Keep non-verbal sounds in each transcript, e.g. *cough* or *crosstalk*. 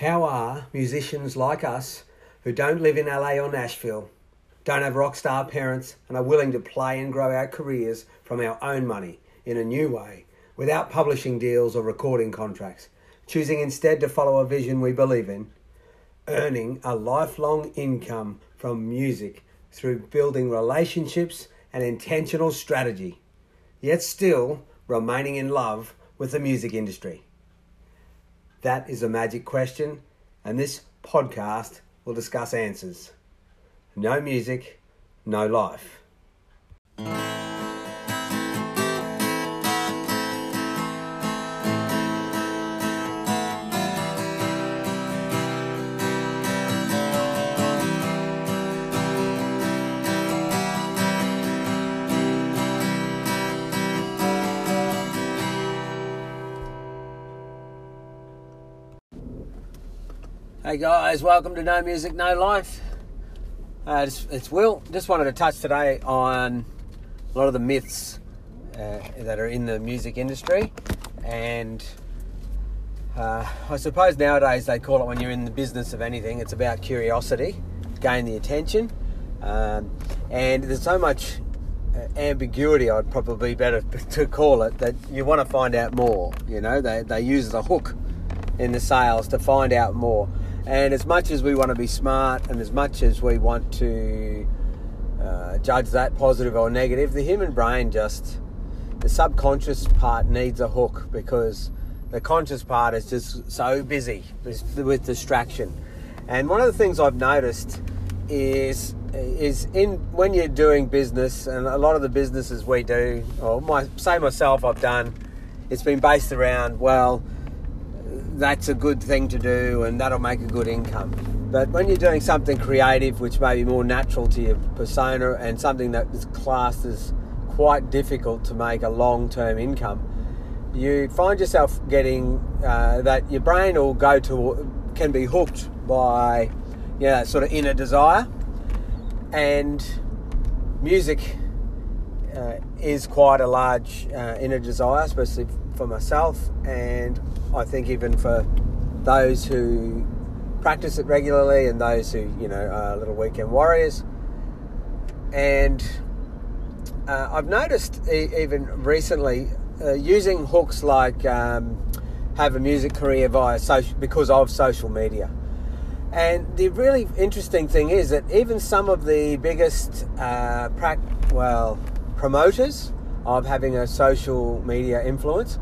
How are musicians like us who don't live in LA or Nashville, don't have rock star parents, and are willing to play and grow our careers from our own money in a new way without publishing deals or recording contracts, choosing instead to follow a vision we believe in, earning a lifelong income from music through building relationships and intentional strategy, yet still remaining in love with the music industry? That is a magic question, and this podcast will discuss answers. No music, no life. Hey guys, welcome to No Music, No Life. Uh, it's, it's Will. Just wanted to touch today on a lot of the myths uh, that are in the music industry, and uh, I suppose nowadays they call it when you're in the business of anything, it's about curiosity, gain the attention, um, and there's so much uh, ambiguity. I'd probably better *laughs* to call it that you want to find out more. You know, they they use the hook in the sales to find out more. And as much as we want to be smart and as much as we want to uh, judge that positive or negative, the human brain just, the subconscious part needs a hook because the conscious part is just so busy with distraction. And one of the things I've noticed is is in when you're doing business, and a lot of the businesses we do, or my say myself, I've done, it's been based around well that's a good thing to do and that'll make a good income. But when you're doing something creative, which may be more natural to your persona and something that is classed as quite difficult to make a long term income, you find yourself getting uh, that your brain will go to, can be hooked by, you know, that sort of inner desire. And music uh, is quite a large uh, inner desire, especially for myself. And I think even for those who practice it regularly and those who, you know, are little weekend warriors. And uh, I've noticed e- even recently uh, using hooks like um, have a music career via social because of social media. And the really interesting thing is that even some of the biggest, uh, well, promoters of having a social media influence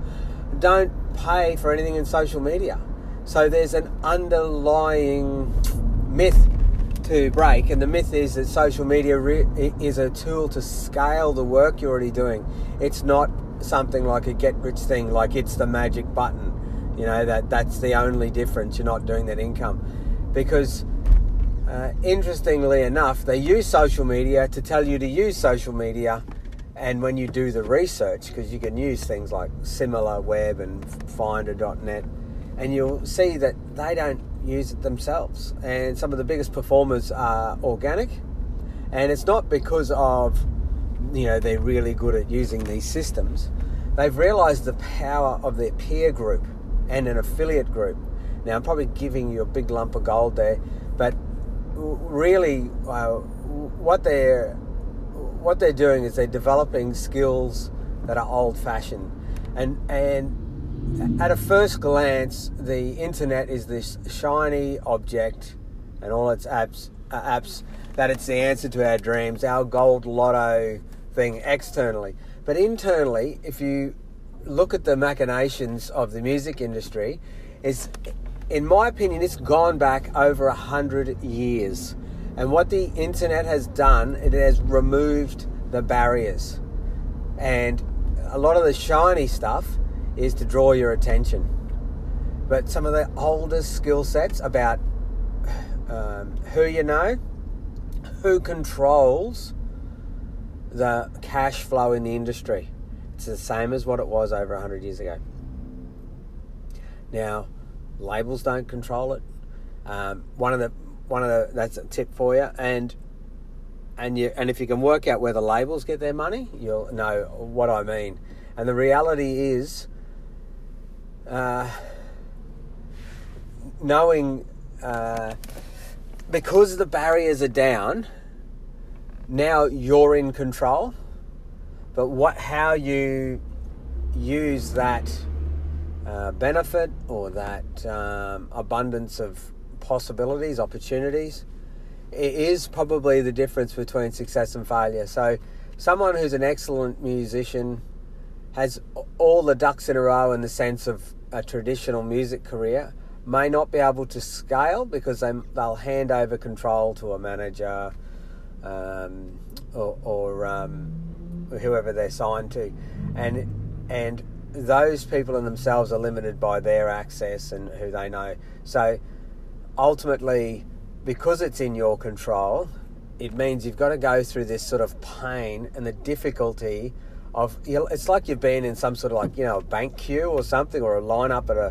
don't pay for anything in social media. So there's an underlying myth to break, and the myth is that social media re- is a tool to scale the work you're already doing. It's not something like a get rich thing, like it's the magic button. You know that that's the only difference. You're not doing that income because. Uh, interestingly enough, they use social media to tell you to use social media and when you do the research, because you can use things like SimilarWeb and Finder.net, and you'll see that they don't use it themselves. And some of the biggest performers are organic, and it's not because of you know they're really good at using these systems. They've realised the power of their peer group and an affiliate group. Now I'm probably giving you a big lump of gold there, but really, uh, what they're what they're doing is they're developing skills that are old fashioned. And, and at a first glance, the internet is this shiny object and all its apps, uh, apps that it's the answer to our dreams, our gold lotto thing externally. But internally, if you look at the machinations of the music industry, is in my opinion, it's gone back over a hundred years. And what the internet has done, it has removed the barriers. And a lot of the shiny stuff is to draw your attention. But some of the oldest skill sets about um, who you know, who controls the cash flow in the industry. It's the same as what it was over 100 years ago. Now, labels don't control it. Um, one of the one of the that's a tip for you and and you and if you can work out where the labels get their money you'll know what i mean and the reality is uh, knowing uh, because the barriers are down, now you're in control. But what, how you use that uh, benefit or that um, abundance of possibilities, opportunities, it is probably the difference between success and failure. So, someone who's an excellent musician has all the ducks in a row in the sense of a traditional music career may not be able to scale because they, they'll hand over control to a manager um, or, or um, whoever they're signed to, and and those people in themselves are limited by their access and who they know. So ultimately, because it's in your control, it means you've got to go through this sort of pain and the difficulty of it's like you've been in some sort of like you know a bank queue or something or a line up at a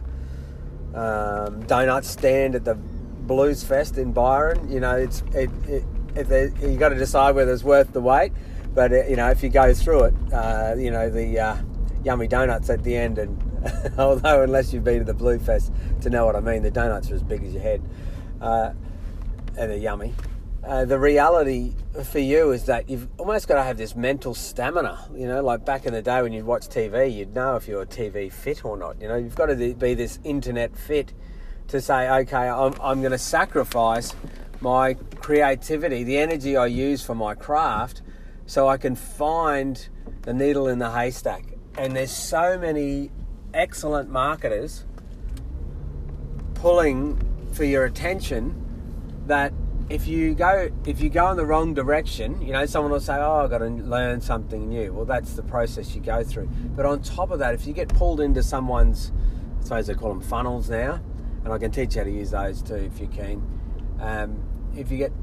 um, donut stand at the Blues Fest in Byron. You know, it's it, it, it you got to decide whether it's worth the wait. But it, uh, you know, if you go through it, uh, you know the uh, yummy donuts at the end, and *laughs* although unless you've been to the Blue Fest to know what I mean, the donuts are as big as your head, uh, and they're yummy. Uh, the reality for you is that you've almost got to have this mental stamina. You know, like back in the day when you'd watch TV, you'd know if you're TV fit or not. You know, you've got to be this internet fit to say, okay, I'm, I'm going to sacrifice my creativity, the energy I use for my craft, so I can find the needle in the haystack. And there's so many excellent marketers pulling for your attention that if you go if you go in the wrong direction, you know, someone will say, "Oh, I've got to learn something new." Well, that's the process you go through. But on top of that, if you get pulled into someone's, I suppose they call them funnels now, and I can teach you how to use those too if you can. Um, if you get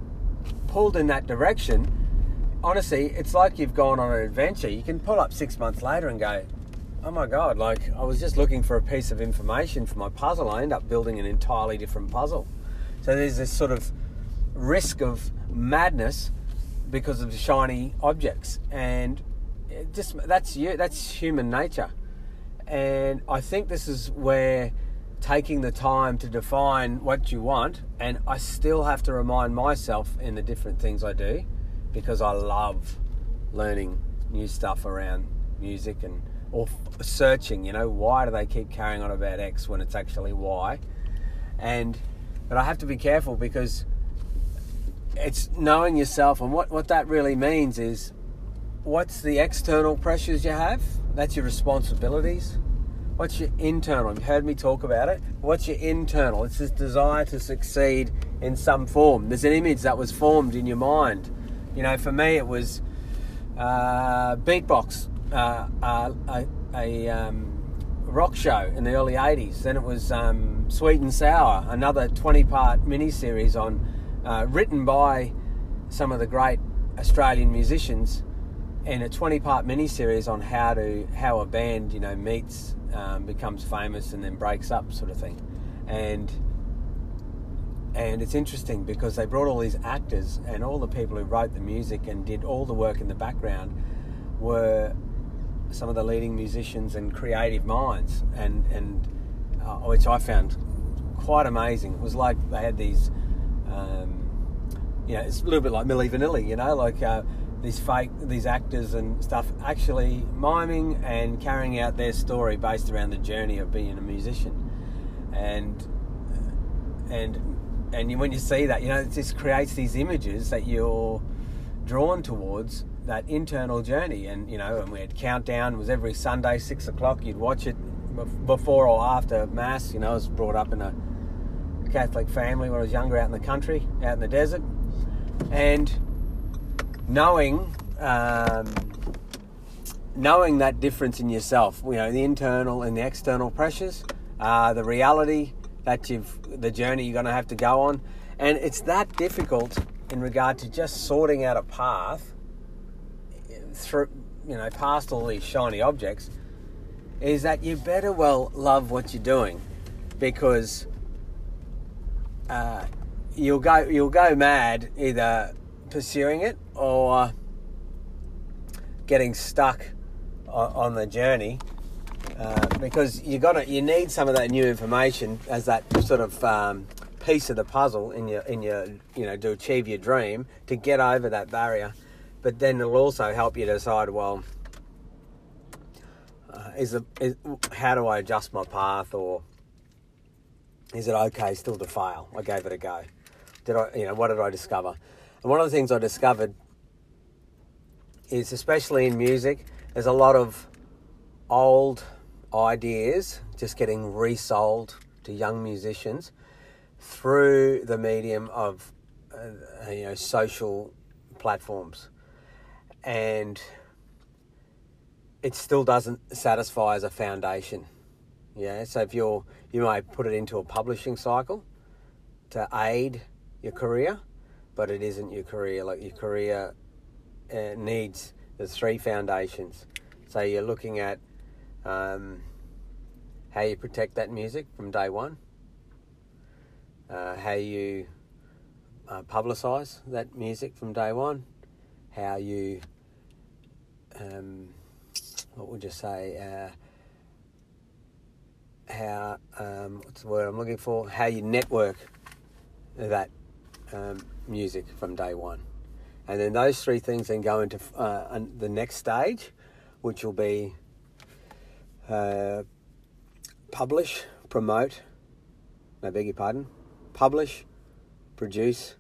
pulled in that direction, honestly, it's like you've gone on an adventure. You can pull up six months later and go, "Oh my god!" Like I was just looking for a piece of information for my puzzle. I end up building an entirely different puzzle. So there's this sort of risk of madness because of the shiny objects, and just that's you. That's human nature, and I think this is where taking the time to define what you want, and I still have to remind myself in the different things I do because I love learning new stuff around music and or searching. You know, why do they keep carrying on about X when it's actually Y? And but I have to be careful because it's knowing yourself, and what, what that really means is what's the external pressures you have? That's your responsibilities. What's your internal? You've heard me talk about it. What's your internal? It's this desire to succeed in some form. There's an image that was formed in your mind. You know, for me, it was uh, beatbox, uh, uh, a, a um, rock show in the early 80s. Then it was um, Sweet and Sour, another 20 part mini series on uh, written by some of the great Australian musicians, and a 20 part mini series on how to how a band you know meets, um, becomes famous, and then breaks up, sort of thing, and. And it's interesting because they brought all these actors and all the people who wrote the music and did all the work in the background were some of the leading musicians and creative minds, and and uh, which I found quite amazing. It was like they had these um, you know, it's a little bit like Milli Vanilli, you know, like uh, these fake, these actors and stuff actually miming and carrying out their story based around the journey of being a musician. And, and, and when you see that, you know, it just creates these images that you're drawn towards that internal journey. And, you know, and we had Countdown, was every Sunday, six o'clock, you'd watch it before or after Mass. You know, I was brought up in a Catholic family when I was younger out in the country, out in the desert. And knowing um, knowing that difference in yourself, you know, the internal and the external pressures, uh, the reality that you've, the journey you're going to have to go on, and it's that difficult in regard to just sorting out a path through, you know, past all these shiny objects, is that you better well love what you're doing, because uh, you'll go you'll go mad either pursuing it or getting stuck on, the journey uh, because you got you need some of that new information as that sort of um, piece of the puzzle in your in your you know to achieve your dream to get over that barrier. But then it'll also help you decide well. Uh, is, it, is how do I adjust my path, or is it okay still to fail? I gave it a go. Did I, you know, what did I discover? And one of the things I discovered is, especially in music, there's a lot of old ideas just getting resold to young musicians through the medium of uh, you know social platforms and it still doesn't satisfy as a foundation. Yeah so if you're you might put it into a publishing cycle to aid your career but it isn't your career. Like your career uh, needs the three foundations. So you're looking at um, how you protect that music from day one, uh, how you uh, publicise that music from day one, how you, um, what would you say, uh, how, um, what's the word I'm looking for, how you network that um, music from day one. And then those three things then go into uh, the next stage, which will be uh, publish, promote, I beg your pardon, publish, produce,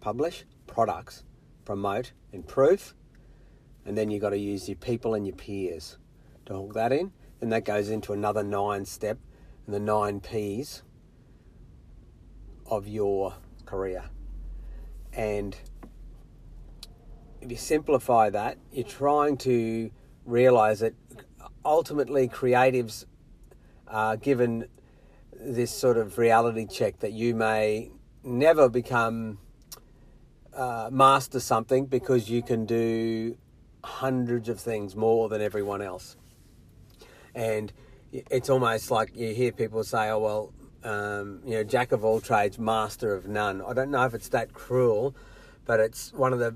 publish products, promote, improve, and then you've got to use your people and your peers to hook that in. And that goes into another nine step and the nine P's of your career. And if you simplify that, you're trying to realize that ultimately creatives are given this sort of reality check that you may never become uh, master something because you can do hundreds of things more than everyone else. And it's almost like you hear people say, oh, well, um, you know, jack of all trades, master of none. I don't know if it's that cruel, but it's one of the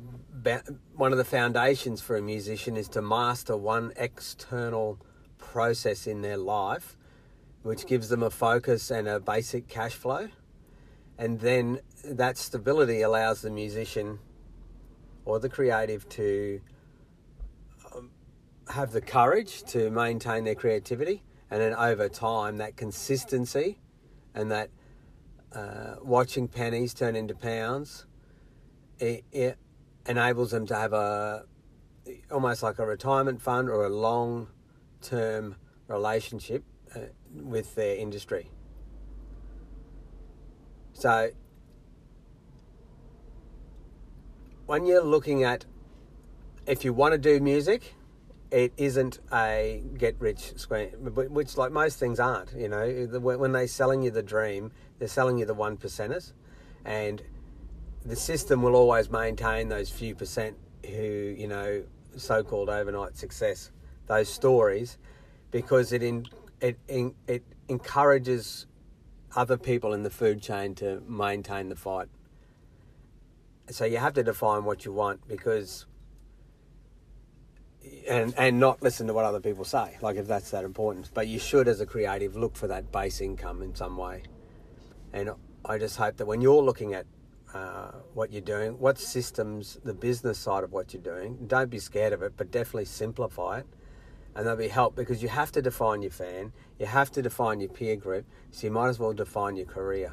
one of the foundations for a musician is to master one external process in their life, which gives them a focus and a basic cash flow, and then that stability allows the musician or the creative to have the courage to maintain their creativity, and then over time, that consistency and that uh, watching pennies turn into pounds it, it enables them to have a almost like a retirement fund or a long term relationship uh, with their industry. So, when you're looking at if you want to do music, it isn't a get rich scheme, which like most things aren't. You know, when they're selling you the dream, they're selling you the one percenters, and the system will always maintain those few percent who, you know, so called overnight success, those stories, because it, in, it, in, it encourages other people in the food chain to maintain the fight. So you have to define what you want because and and not listen to what other people say, like if that's that important. But you should, as a creative, look for that base income in some way. And I just hope that when you're looking at uh, what you're doing, what systems, the business side of what you're doing. Don't be scared of it, but definitely simplify it. And that'll be help because you have to define your fan, you have to define your peer group, so you might as well define your career.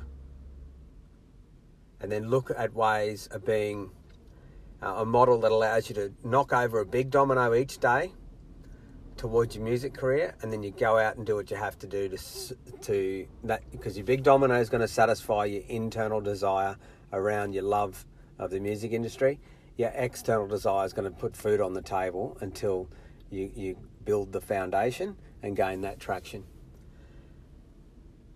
And then look at ways of being uh, a model that allows you to knock over a big domino each day towards your music career, and then you go out and do what you have to do to to that because your big domino is going to satisfy your internal desire around your love of the music industry. Your external desire is going to put food on the table until you, you build the foundation and gain that traction.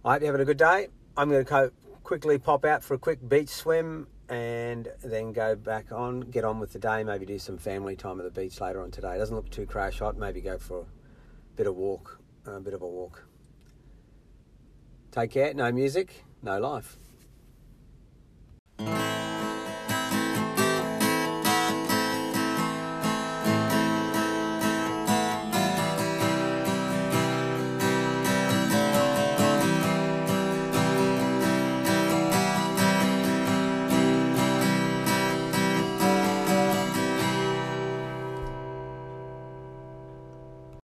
I hope you're having a good day. I'm going to co- quickly pop out for a quick beach swim and then go back on, get on with the day, maybe do some family time at the beach later on today. It doesn't look too crash hot, maybe go for a bit of walk, a bit of a walk. Take care, no music, no life.